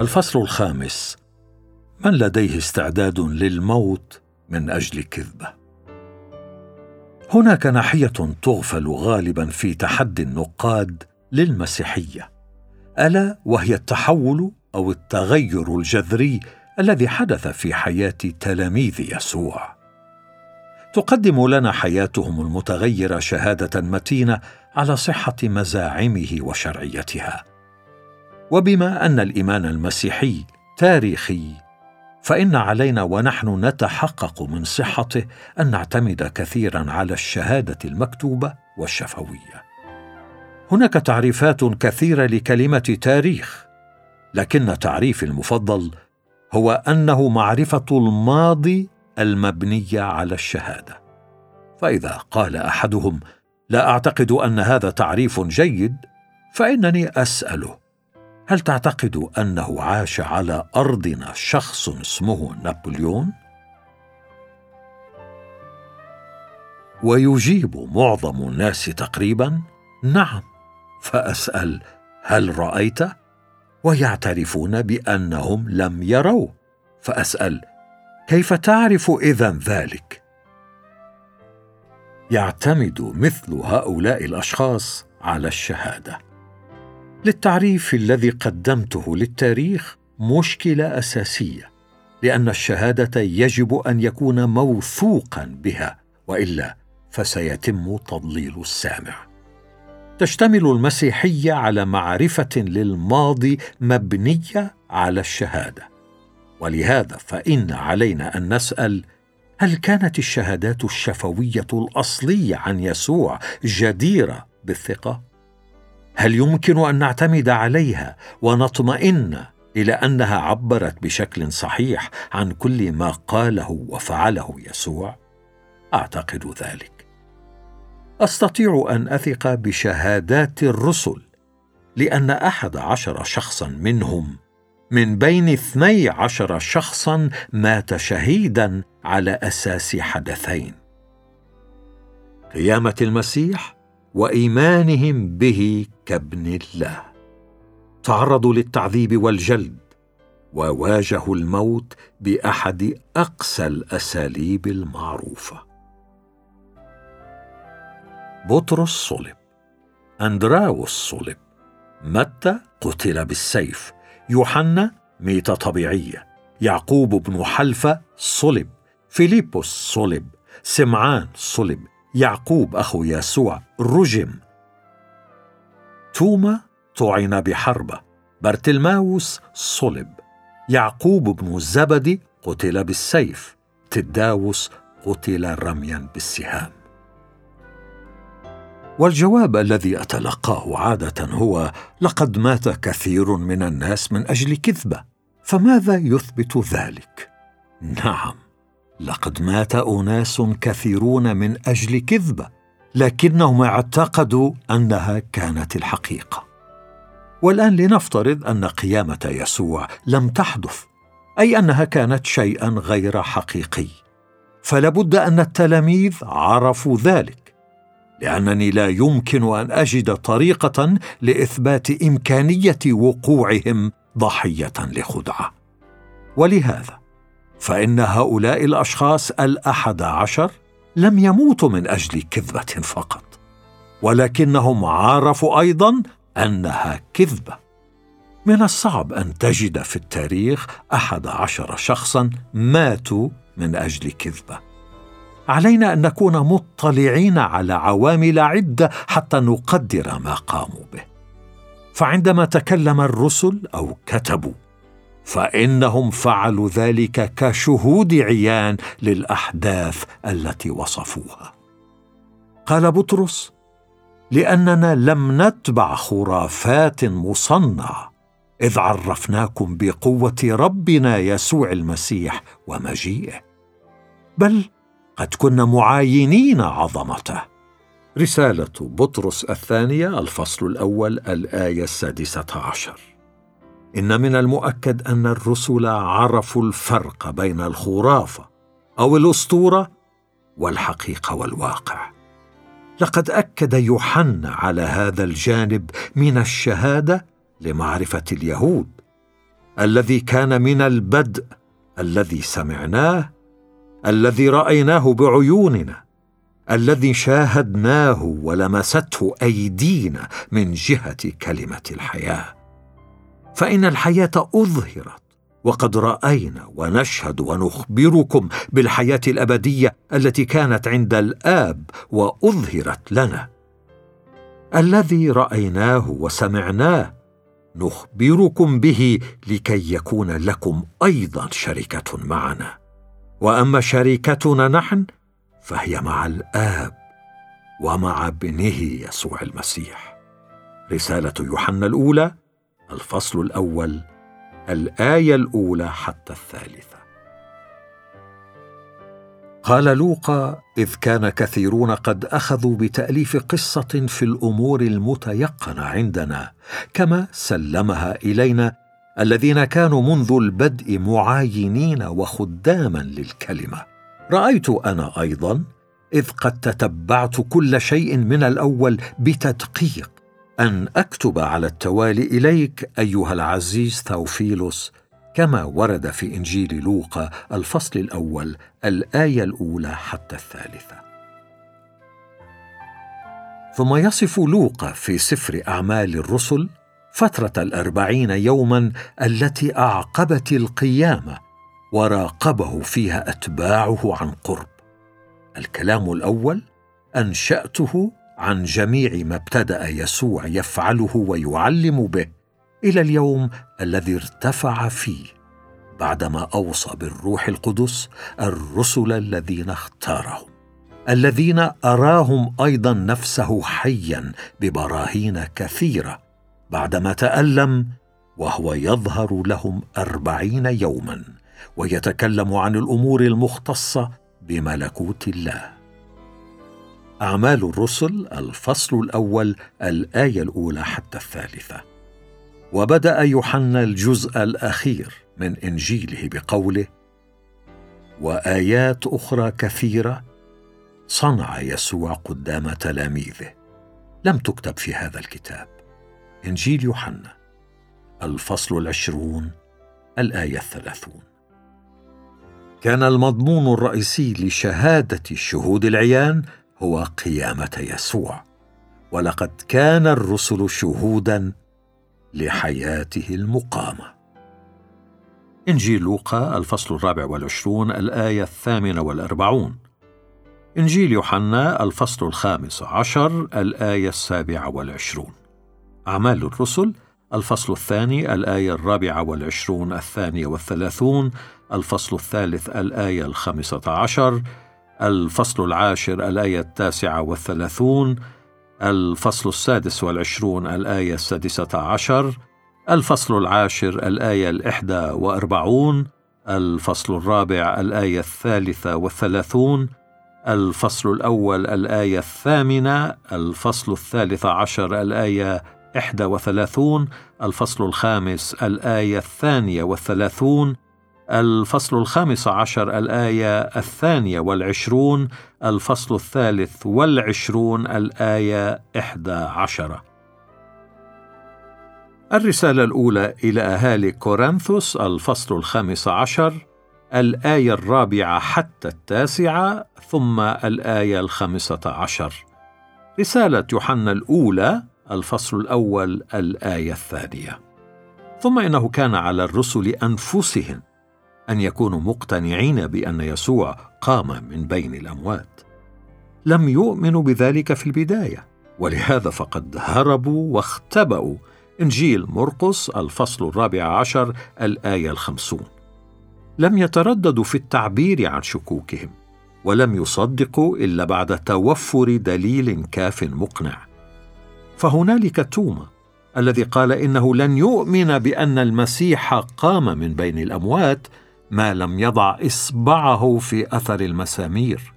الفصل الخامس. من لديه استعداد للموت من أجل كذبة؟ هناك ناحية تغفل غالبا في تحدي النقاد للمسيحية. ألا وهي التحول أو التغير الجذري الذي حدث في حياة تلاميذ يسوع. تقدم لنا حياتهم المتغيرة شهادة متينة على صحة مزاعمه وشرعيتها. وبما أن الإيمان المسيحي تاريخي فإن علينا ونحن نتحقق من صحته أن نعتمد كثيرا على الشهادة المكتوبة والشفوية. هناك تعريفات كثيرة لكلمة تاريخ لكن تعريفي المفضل هو أنه معرفة الماضي المبنيه على الشهادة. فإذا قال أحدهم لا أعتقد أن هذا تعريف جيد فإنني أسأله هل تعتقد أنه عاش على أرضنا شخص اسمه نابليون؟ ويجيب معظم الناس تقريبا؟ نعم. فأسأل هل رأيته؟ ويعترفون بأنهم لم يروه. فأسأل كيف تعرف اذن ذلك؟ يعتمد مثل هؤلاء الأشخاص على الشهادة. للتعريف الذي قدمته للتاريخ مشكلة أساسية لأن الشهادة يجب أن يكون موثوقا بها وإلا فسيتم تضليل السامع. تشتمل المسيحية على معرفة للماضي مبنية على الشهادة. ولهذا فإن علينا أن نسأل هل كانت الشهادات الشفوية الأصلية عن يسوع جديرة بالثقة؟ هل يمكن أن نعتمد عليها ونطمئن إلى أنها عبرت بشكل صحيح عن كل ما قاله وفعله يسوع؟ أعتقد ذلك. أستطيع أن أثق بشهادات الرسل لأن أحد عشر شخصا منهم من بين اثني عشر شخصا مات شهيدا على أساس حدثين. قيامة المسيح وإيمانهم به كابن الله. تعرضوا للتعذيب والجلد وواجهوا الموت بأحد أقسى الأساليب المعروفة. بطرس صلب أندراوس صلب متى قتل بالسيف يوحنا ميتة طبيعية يعقوب بن حلفة صلب فيليبوس صلب سمعان صلب يعقوب أخو يسوع رجم توما طعن بحربة برتلماوس صلب. يعقوب بن الزبدي قتل بالسيف. تداوس قتل رميا بالسهام. والجواب الذي أتلقاه عادة هو لقد مات كثير من الناس من أجل كذبة. فماذا يثبت ذلك؟ نعم لقد مات أناس كثيرون من أجل كذبة. لكنهم اعتقدوا أنها كانت الحقيقة. والآن لنفترض أن قيامة يسوع لم تحدث أي أنها كانت شيئا غير حقيقي. فلابد أن التلاميذ عرفوا ذلك لأنني لا يمكن أن أجد طريقة لإثبات إمكانية وقوعهم ضحية لخدعة. ولهذا فإن هؤلاء الأشخاص الأحد عشر لم يموتوا من أجل كذبة فقط ولكنهم عرفوا أيضا أنها كذبة. من الصعب أن تجد في التاريخ أحد عشر شخصا ماتوا من أجل كذبة. علينا أن نكون مطلعين على عوامل عدة حتى نقدر ما قاموا به. فعندما تكلم الرسل أو كتبوا فإنهم فعلوا ذلك كشهود عيان للأحداث التي وصفوها. قال بطرس لأننا لم نتبع خرافات مصنعة إذ عرفناكم بقوة ربنا يسوع المسيح ومجيئه. بل قد كنا معاينين عظمته. رسالة بطرس الثانية الفصل الأول الآية السادسة عشر. إن من المؤكد أن الرسل عرفوا الفرق بين الخرافه أو الأسطورة والحقيقة والواقع. لقد أكد يوحنا على هذا الجانب من الشهادة لمعرفة اليهود الذي كان من البدء الذي سمعناه الذي رأيناه بعيوننا الذي شاهدناه ولمسته أيدينا من جهة كلمة الحياة. فإن الحياة أظهرت وقد رأينا ونشهد ونخبركم بالحياة الأبدية التي كانت عند الآب وأظهرت لنا. الذي رأيناه وسمعناه نخبركم به لكي يكون لكم أيضا شركة معنا. وأما شركتنا نحن فهي مع الآب ومع ابنه يسوع المسيح. رسالة يوحنا الأولى الفصل الأول الآية الأولى حتى الثالثة. قال لوقا إذ كان كثيرون قد أخذوا بتأليف قصة في الأمور المتيقنة عندنا كما سلمها إلينا الذين كانوا منذ البدء معاينين وخداما للكلمة. رأيت أنا أيضا إذ قد تتبعت كل شيء من الأول بتدقيق أن أكتب على التوالي إليك أيها العزيز ثوفيلوس كما ورد في إنجيل لوقا الفصل الأول الآية الأولى حتى الثالثة. ثم يصف لوقا في سفر أعمال الرسل فترة الأربعين يوما التي أعقبت القيامة وراقبه فيها أتباعه عن قرب. الكلام الأول أنشأته عن جميع ما ابتدأ يسوع يفعله ويعلم به إلى اليوم الذي ارتفع فيه بعدما أوصى بالروح القدس الرسل الذين اختارهم الذين أراهم أيضا نفسه حيا ببراهين كثيرة بعدما تألم وهو يظهر لهم أربعين يوما ويتكلم عن الأمور المختصة بملكوت الله. أعمال الرسل الفصل الأول الآية الأولى حتى الثالثة. وبدأ يوحنا الجزء الأخير من إنجيله بقوله وآيات أخرى كثيرة صنع يسوع قدام تلاميذه. لم تكتب في هذا الكتاب. إنجيل يوحنا الفصل العشرون الآية الثلاثون. كان المضمون الرئيسي لشهادة الشهود العيان هو قيامة يسوع. ولقد كان الرسل شهودا لحياته المقامة. إنجيل لوقا الفصل الرابع والعشرون الآية الثامنة والأربعون. إنجيل يوحنا الفصل الخامس عشر الآية السابعة والعشرون. أعمال الرسل الفصل الثاني الآية الرابعة والعشرون الثانية والثلاثون الفصل الثالث الآية الخامسة عشر الفصل العاشر الآية التاسعة والثلاثون الفصل السادس والعشرون الآية السادسة عشر الفصل العاشر الآية الإحدى وأربعون الفصل الرابع الآية الثالثة والثلاثون الفصل الأول الآية الثامنة الفصل الثالث عشر الآية إحدى وثلاثون الفصل الخامس الآية الثانية والثلاثون الفصل الخامس عشر الآية الثانية والعشرون الفصل الثالث والعشرون الآية إحدى عشرة الرسالة الأولى إلى أهالي كورنثوس الفصل الخامس عشر الآية الرابعة حتى التاسعة ثم الآية الخامسة عشر. رسالة يوحنا الأولى الفصل الأول الآية الثانية. ثم إنه كان على الرسل أنفسهم أن يكونوا مقتنعين بأن يسوع قام من بين الأموات. لم يؤمنوا بذلك في البداية ولهذا فقد هربوا واختبأوا إنجيل مرقس الفصل الرابع عشر الآية الخمسون. لم يترددوا في التعبير عن شكوكهم ولم يصدقوا إلا بعد توفر دليل كاف مقنع. فهنالك توما الذي قال إنه لن يؤمن بأن المسيح قام من بين الأموات ما لم يضع إصبعه في أثر المسامير.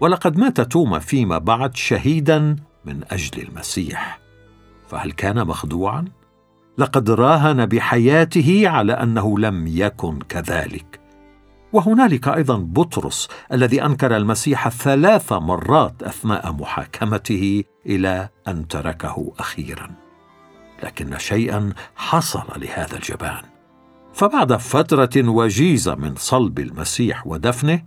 ولقد مات توما فيما بعد شهيدا من أجل المسيح. فهل كان مخدوعا؟ لقد راهن بحياته على أنه لم يكن كذلك. وهنالك أيضا بطرس الذي أنكر المسيح ثلاث مرات أثناء محاكمته إلى أن تركه أخيرا. لكن شيئا حصل لهذا الجبان. فبعد فترة وجيزه من صلب المسيح ودفنه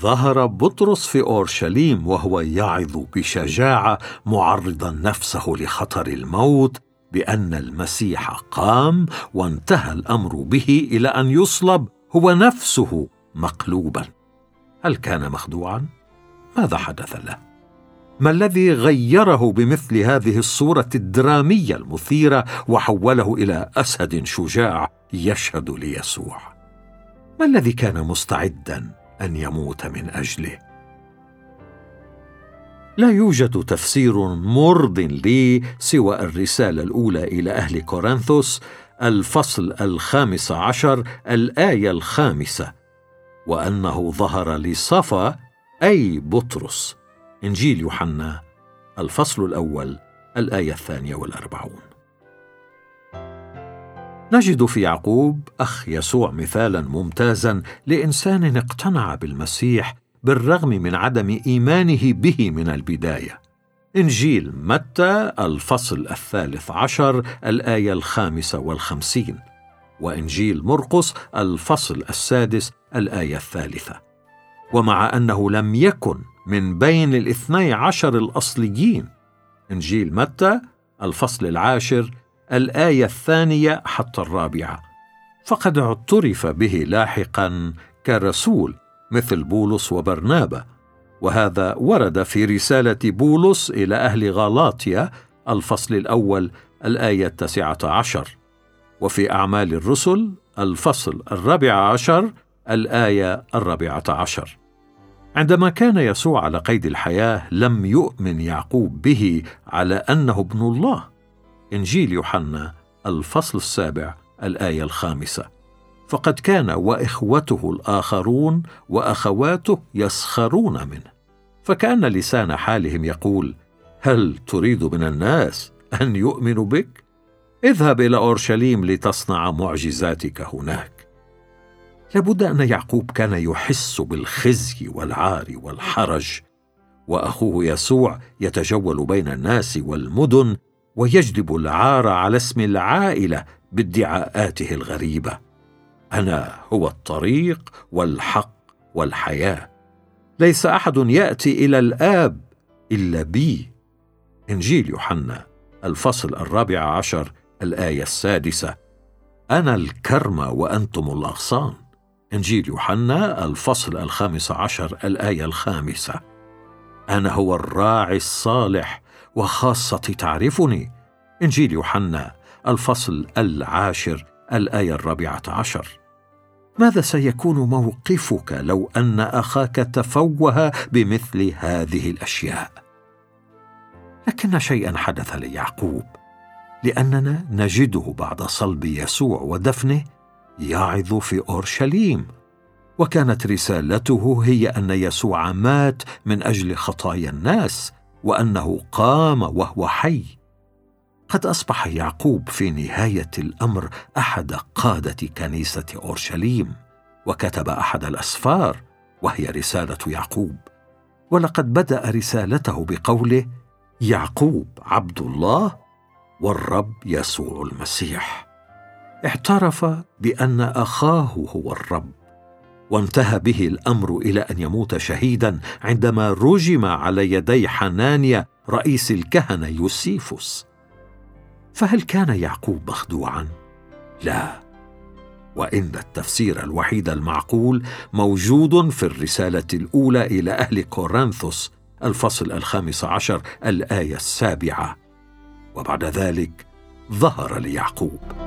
ظهر بطرس في أورشليم وهو يعظ بشجاعة معرضا نفسه لخطر الموت بأن المسيح قام وانتهى الأمر به إلى أن يصلب هو نفسه مقلوبا. هل كان مخدوعا؟ ماذا حدث له؟ ما الذي غيره بمثل هذه الصورة الدرامية المثيرة وحوله إلى اسد شجاع يشهد ليسوع. ما الذي كان مستعدا أن يموت من أجله؟ لا يوجد تفسير مرض لي سوى الرسالة الأولى إلى أهل كورنثوس الفصل الخامس عشر الآية الخامسة وأنه ظهر لصفا أي بطرس. إنجيل يوحنا الفصل الأول الآية الثانية والأربعون. نجد في يعقوب أخ يسوع مثالا ممتازا لإنسان اقتنع بالمسيح بالرغم من عدم إيمانه به من البداية. إنجيل متى؟ الفصل الثالث عشر الآية الخامسة والخمسين. وإنجيل مرقس الفصل السادس الآية الثالثة. ومع أنه لم يكن من بين الاثني عشر الأصليين. إنجيل متى؟ الفصل العاشر الآية الثانية حتى الرابعة. فقد اعترف به لاحقا كرسول مثل بولس وبرنابا وهذا ورد في رسالة بولس إلى أهل غلاطيا الفصل الأول الآية التاسعة عشر. وفي أعمال الرسل الفصل الرابع عشر الآية الرابعة عشر. عندما كان يسوع على قيد الحياة لم يؤمن يعقوب به على أنه ابن الله. إنجيل يوحنا الفصل السابع الآية الخامسة. فقد كان وإخوته الآخرون وأخواته يسخرون منه. فكأن لسان حالهم يقول هل تريد من الناس أن يؤمنوا بك؟ اذهب إلى أورشليم لتصنع معجزاتك هناك. لابد أن يعقوب كان يحس بالخزي والعار والحرج وأخوه يسوع يتجول بين الناس والمدن ويجلب العار على اسم العائلة بادعاءاته الغريبة. أنا هو الطريق والحق والحياة. ليس أحد يأتي إلى الآب إلا بي. إنجيل يوحنا الفصل الرابع عشر الآية السادسة. أنا الكرم وأنتم الأغصان. إنجيل يوحنا الفصل الخامس عشر الآية الخامسة. أنا هو الراعي الصالح وخاصتي تعرفني. إنجيل يوحنا الفصل العاشر الآية الرابعة عشر. ماذا سيكون موقفك لو أن أخاك تفوه بمثل هذه الأشياء؟ لكن شيئا حدث ليعقوب. لأننا نجده بعد صلب يسوع ودفنه يعظ في أورشليم. وكانت رسالته هي أن يسوع مات من أجل خطايا الناس. وأنه قام وهو حي. قد أصبح يعقوب في نهاية الأمر أحد قادة كنيسة أورشليم وكتب أحد الأسفار وهي رسالة يعقوب. ولقد بدأ رسالته بقوله يعقوب عبد الله والرب يسوع المسيح اعترف بأن أخاه هو الرب. وانتهى به الأمر إلى أن يموت شهيدا عندما رجم على يدي حنانيا رئيس الكهنة يوسيفوس. فهل كان يعقوب مخدوعا؟ لا. وان التفسير الوحيد المعقول موجود في الرسالة الأولى إلى أهل كورنثوس الفصل الخامس عشر الآية السابعة. وبعد ذلك ظهر ليعقوب.